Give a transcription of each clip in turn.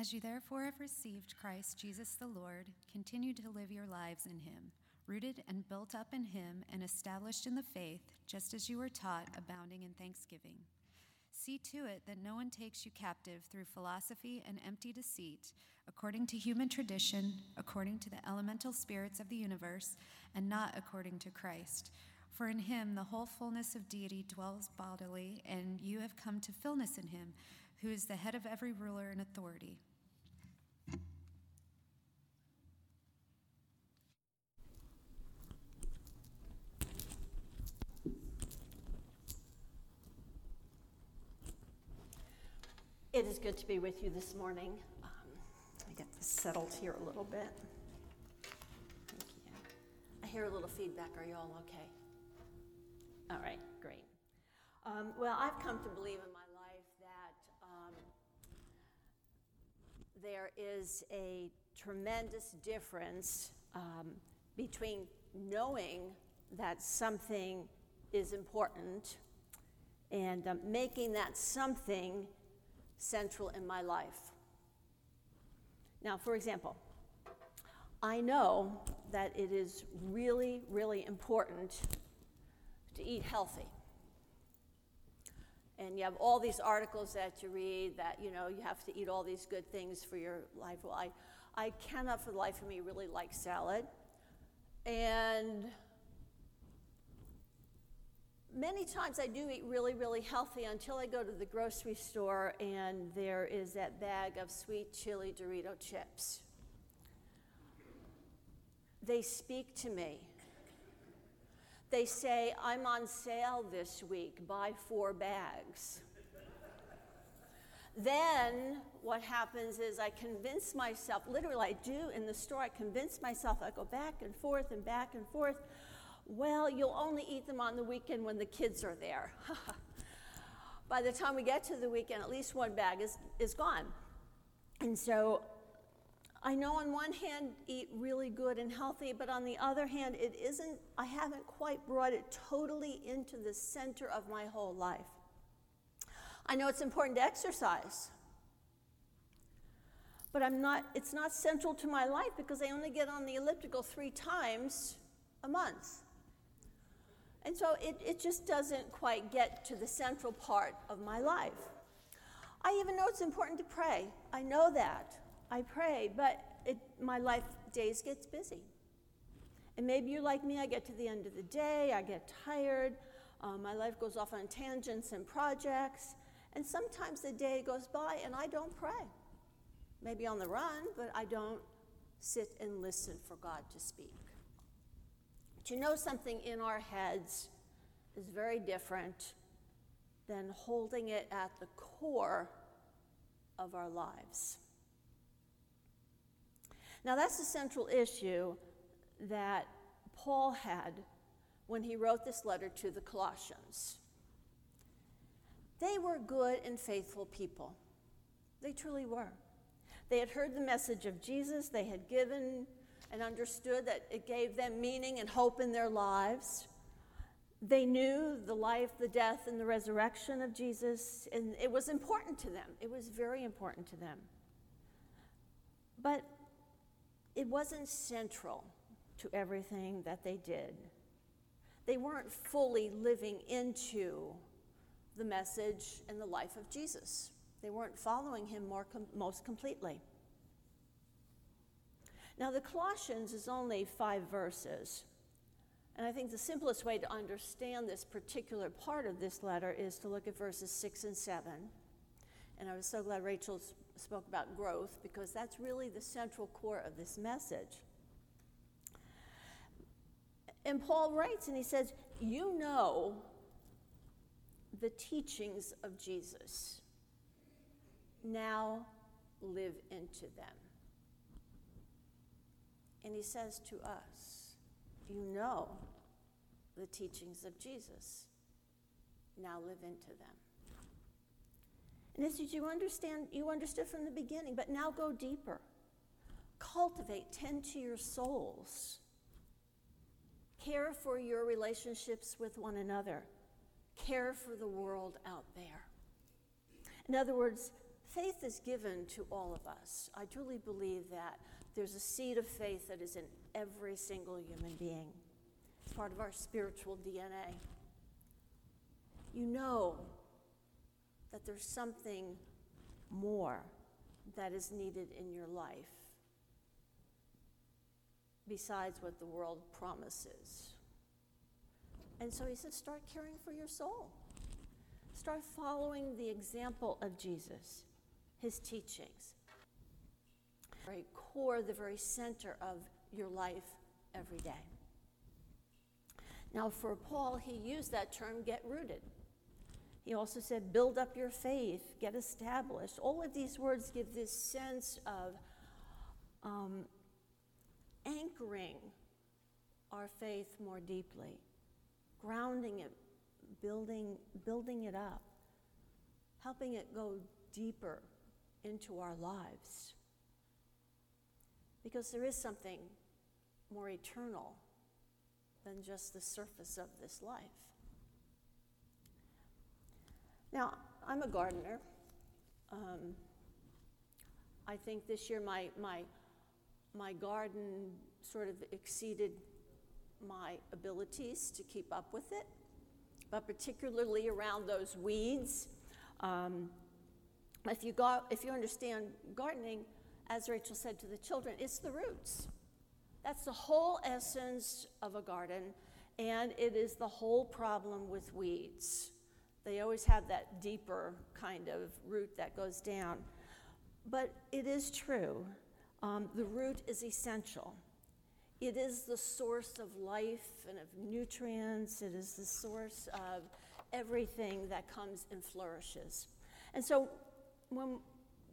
As you therefore have received Christ Jesus the Lord, continue to live your lives in him, rooted and built up in him and established in the faith, just as you were taught, abounding in thanksgiving. See to it that no one takes you captive through philosophy and empty deceit, according to human tradition, according to the elemental spirits of the universe, and not according to Christ. For in him the whole fullness of deity dwells bodily, and you have come to fullness in him, who is the head of every ruler and authority. Is good to be with you this morning. Um, I get this settled here a little bit. I hear a little feedback. Are you all okay? All right, great. Um, well, I've come to believe in my life that um, there is a tremendous difference um, between knowing that something is important and um, making that something central in my life. Now, for example, I know that it is really, really important to eat healthy. And you have all these articles that you read that, you know, you have to eat all these good things for your life. Well, I, I cannot for the life of me really like salad. And many times I do eat really, really healthy until I go to the grocery store and there is that bag of sweet chili Dorito chips. They speak to me. They say, I'm on sale this week, buy four bags. then what happens is I convince myself, literally, I do in the store, I convince myself, I go back and forth and back and forth well, you'll only eat them on the weekend when the kids are there. By the time we get to the weekend, at least one bag is, is gone. And so I know on one hand, eat really good and healthy, but on the other hand, it isn't, I haven't quite brought it totally into the center of my whole life. I know it's important to exercise, but I'm not, it's not central to my life because I only get on the elliptical three times a month. And so it, it just doesn't quite get to the central part of my life. I even know it's important to pray. I know that. I pray, but it, my life days gets busy. And maybe you're like me, I get to the end of the day, I get tired, um, my life goes off on tangents and projects, and sometimes the day goes by and I don't pray. Maybe on the run, but I don't sit and listen for God to speak. To know something in our heads is very different than holding it at the core of our lives. Now, that's the central issue that Paul had when he wrote this letter to the Colossians. They were good and faithful people. They truly were. They had heard the message of Jesus, they had given and understood that it gave them meaning and hope in their lives. They knew the life, the death, and the resurrection of Jesus, and it was important to them. It was very important to them. But it wasn't central to everything that they did. They weren't fully living into the message and the life of Jesus. They weren't following him more com- most completely. Now, the Colossians is only five verses. And I think the simplest way to understand this particular part of this letter is to look at verses six and seven. And I was so glad Rachel spoke about growth because that's really the central core of this message. And Paul writes and he says, You know the teachings of Jesus. Now live into them. And he says to us, You know the teachings of Jesus. Now live into them. And this is you understand, you understood from the beginning, but now go deeper. Cultivate, tend to your souls. Care for your relationships with one another. Care for the world out there. In other words, faith is given to all of us. I truly believe that there's a seed of faith that is in every single human being. It's part of our spiritual DNA. You know that there's something more that is needed in your life besides what the world promises. And so he says, start caring for your soul. Start following the example of Jesus, his teachings. Very core, the very center of your life every day. Now, for Paul, he used that term get rooted. He also said, build up your faith, get established. All of these words give this sense of um, anchoring our faith more deeply, grounding it, building, building it up, helping it go deeper into our lives. Because there is something more eternal than just the surface of this life. Now, I'm a gardener. Um, I think this year my, my, my garden sort of exceeded my abilities to keep up with it, but particularly around those weeds. Um, if, you go, if you understand gardening, as Rachel said to the children, it's the roots. That's the whole essence of a garden, and it is the whole problem with weeds. They always have that deeper kind of root that goes down. But it is true. Um, the root is essential. It is the source of life and of nutrients. It is the source of everything that comes and flourishes. And so when,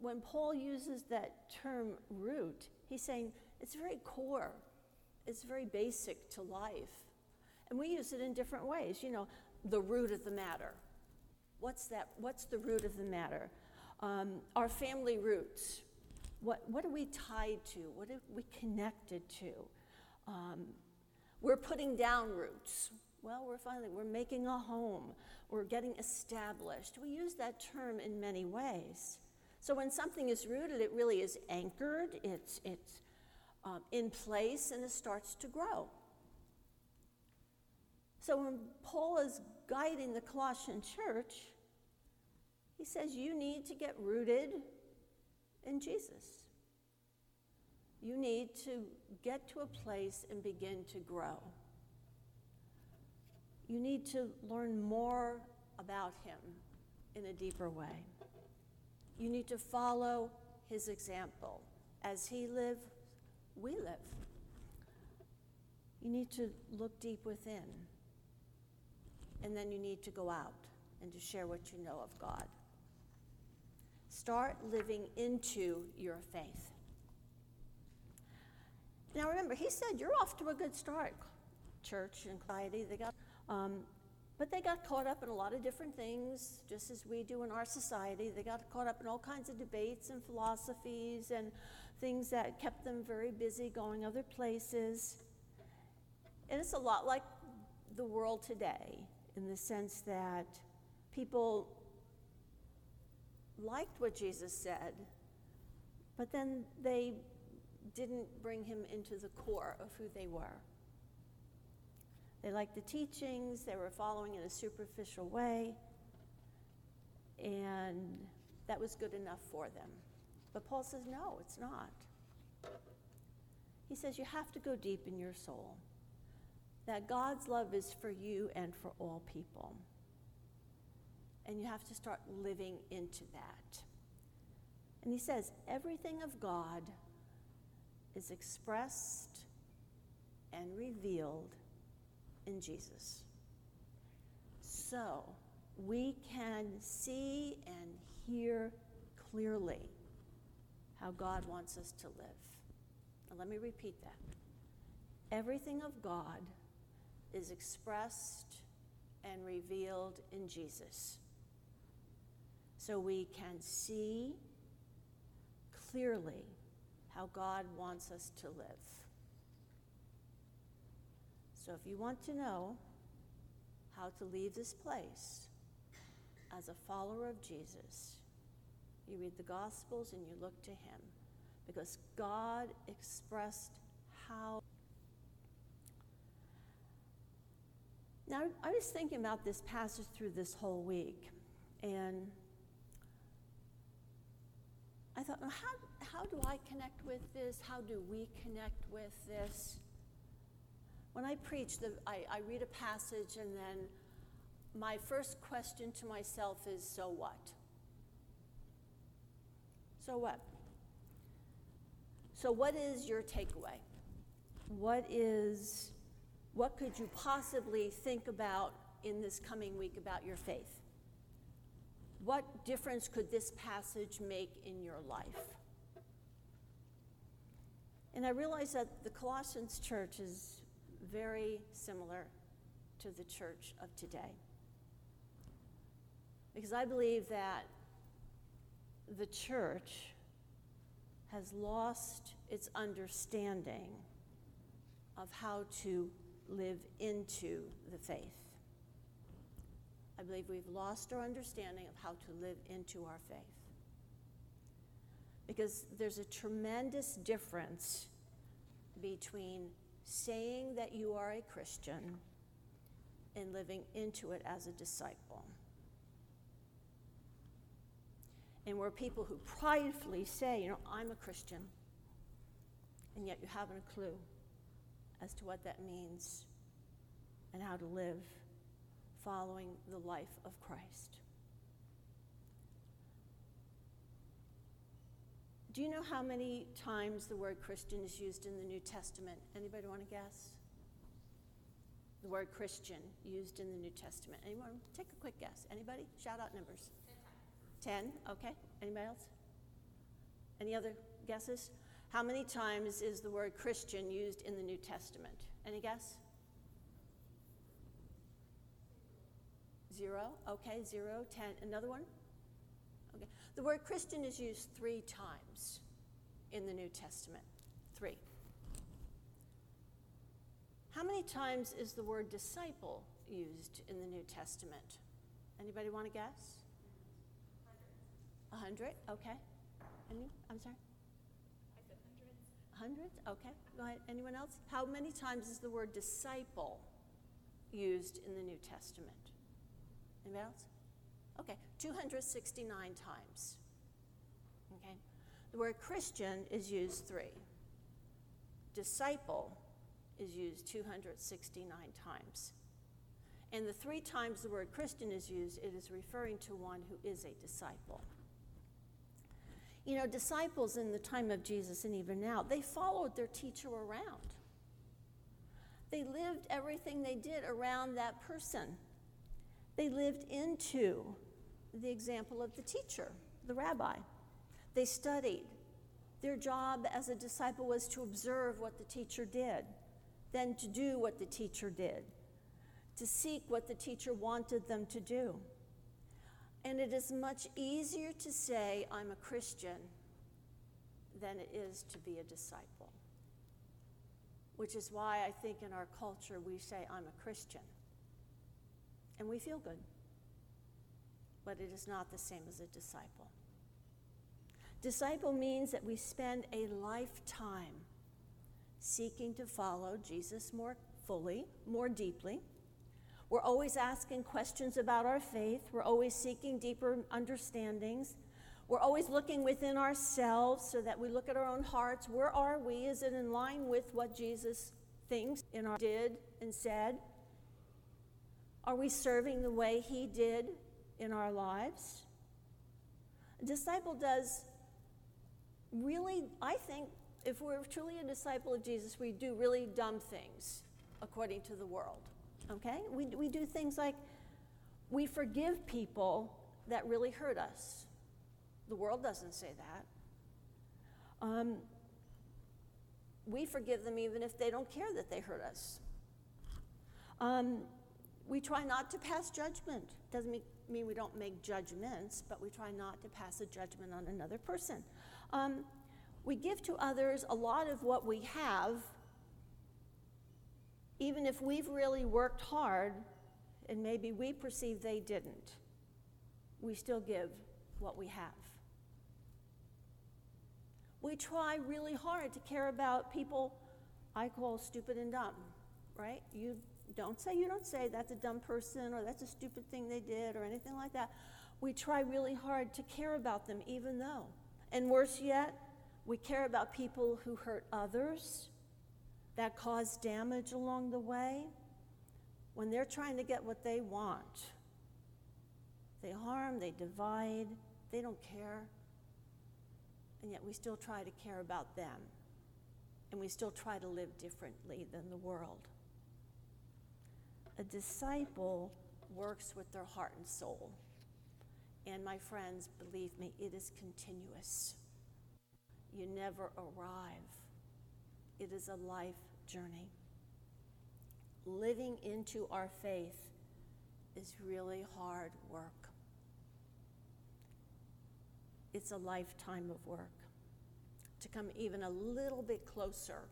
when Paul uses that term root, he's saying it's very core, it's very basic to life. And we use it in different ways. You know, the root of the matter. What's that? What's the root of the matter? Um, our family roots. What, what are we tied to? What are we connected to? Um, we're putting down roots. Well, we're finally, we're making a home. We're getting established. We use that term in many ways. So when something is rooted, it really is anchored, it's, it's um, in place, and it starts to grow. So when Paul is guiding the Colossian church, he says you need to get rooted in Jesus. You need to get to a place and begin to grow. You need to learn more about Him in a deeper way. You need to follow His example. As He lived, we live. You need to look deep within. And then you need to go out and to share what you know of God. Start living into your faith. Now remember, he said you're off to a good start, church and society. They got, um, but they got caught up in a lot of different things, just as we do in our society. They got caught up in all kinds of debates and philosophies and things that kept them very busy going other places. And it's a lot like the world today in the sense that people liked what Jesus said, but then they didn't bring him into the core of who they were. They liked the teachings, they were following in a superficial way, and that was good enough for them. But Paul says, no, it's not. He says, you have to go deep in your soul, that God's love is for you and for all people. And you have to start living into that. And he says, everything of God is expressed and revealed in Jesus. So we can see and hear clearly how God wants us to live. Now, let me repeat that. Everything of God is expressed and revealed in Jesus so we can see clearly how God wants us to live. So if you want to know how to leave this place as a follower of Jesus, you read the Gospels, and you look to Him because God expressed how. Now, I was thinking about this passage through this whole week, and I thought, well, how, how do I connect with this? How do we connect with this? When I preach, the, I, I read a passage, and then my first question to myself is, so what? So what? So, what is your takeaway? What is, what could you possibly think about in this coming week about your faith? What difference could this passage make in your life? And I realize that the Colossians church is very similar to the church of today. Because I believe that the church has lost its understanding of how to live into the faith. I believe we've lost our understanding of how to live into our faith. Because there's a tremendous difference between saying that you are a Christian and living into it as a disciple. And we're people who pridefully say, you know, I'm a Christian, and yet you haven't a clue as to what that means and how to live following the life of Christ. Do you know how many times the word Christian is used in the New Testament? Anybody want to guess? The word Christian used in the New Testament. Anyone? Take a quick guess. Anybody? Shout out numbers. Ten. Okay. Anybody else? Any other guesses? How many times is the word Christian used in the New Testament? Any guess? Zero. Okay, Zero. Ten. Another one? Okay. The word Christian is used three times in the New Testament. Three. How many times is the word disciple used in the New Testament? Anybody want to guess? A hundred. Okay. Any? I'm sorry. I said hundreds. Hundreds? Okay. Go ahead. Anyone else? How many times is the word disciple used in the New Testament? Anybody else? Okay, 269 times. Okay. The word Christian is used three. Disciple is used 269 times. And the three times the word Christian is used, it is referring to one who is a disciple. You know, disciples in the time of Jesus and even now, they followed their teacher around. They lived everything they did around that person. They lived into the example of the teacher, the rabbi. They studied. Their job as a disciple was to observe what the teacher did, then to do what the teacher did, to seek what the teacher wanted them to do. And it is much easier to say, I'm a Christian, than it is to be a disciple. Which is why I think in our culture we say, I'm a Christian. And we feel good. But it is not the same as a disciple. Disciple means that we spend a lifetime seeking to follow Jesus more fully, more deeply we're always asking questions about our faith. We're always seeking deeper understandings. We're always looking within ourselves so that we look at our own hearts. Where are we? Is it in line with what Jesus thinks in our did and said? Are we serving the way he did in our lives? A disciple does really, I think, if we're truly a disciple of Jesus, we do really dumb things according to the world. Okay? We, we do things like we forgive people that really hurt us. The world doesn't say that. Um, we forgive them even if they don't care that they hurt us. Um, we try not to pass judgment. Doesn't mean, mean we don't make judgments, but we try not to pass a judgment on another person. Um, we give to others a lot of what we have even if we've really worked hard and maybe we perceive they didn't, we still give what we have. We try really hard to care about people I call stupid and dumb, right? You don't say, you don't say that's a dumb person or that's a stupid thing they did or anything like that. We try really hard to care about them, even though. And worse yet, we care about people who hurt others, that cause damage along the way, when they're trying to get what they want. They harm, they divide, they don't care, and yet we still try to care about them, and we still try to live differently than the world. A disciple works with their heart and soul. And my friends, believe me, it is continuous. You never arrive. It is a life journey. Living into our faith is really hard work. It's a lifetime of work to come even a little bit closer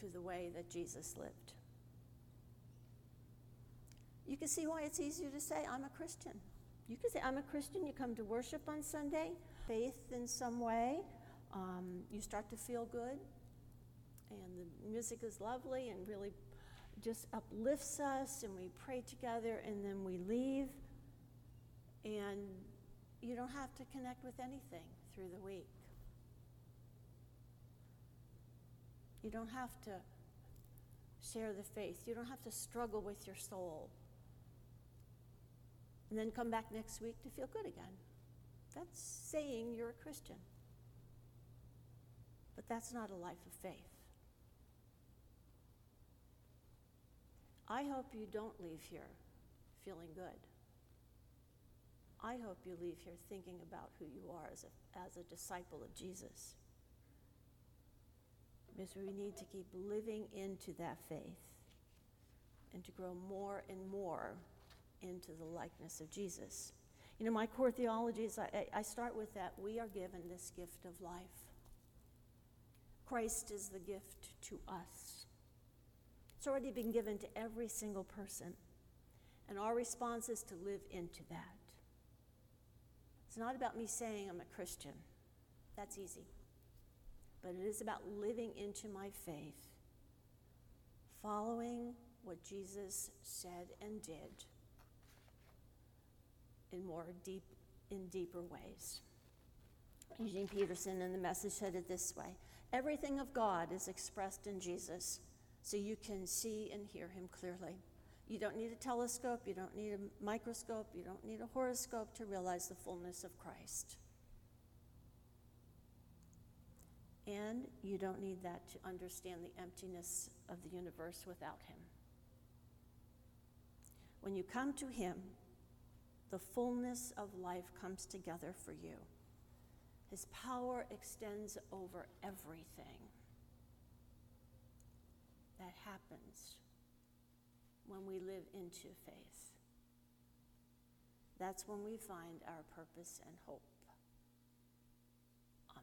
to the way that Jesus lived. You can see why it's easier to say, I'm a Christian. You can say, I'm a Christian. You come to worship on Sunday, faith in some way. Um, you start to feel good, and the music is lovely and really just uplifts us, and we pray together, and then we leave. And you don't have to connect with anything through the week. You don't have to share the faith. You don't have to struggle with your soul. And then come back next week to feel good again. That's saying you're a Christian. But that's not a life of faith. I hope you don't leave here feeling good. I hope you leave here thinking about who you are as a, as a disciple of Jesus. Because we need to keep living into that faith and to grow more and more into the likeness of Jesus. You know, my core theology is I, I start with that we are given this gift of life. Christ is the gift to us. It's already been given to every single person. And our response is to live into that. It's not about me saying I'm a Christian. That's easy. But it is about living into my faith, following what Jesus said and did in more deep in deeper ways. Eugene Peterson in the message said it this way Everything of God is expressed in Jesus, so you can see and hear him clearly. You don't need a telescope, you don't need a microscope, you don't need a horoscope to realize the fullness of Christ. And you don't need that to understand the emptiness of the universe without him. When you come to him, the fullness of life comes together for you. His power extends over everything. That happens when we live into faith. That's when we find our purpose and hope.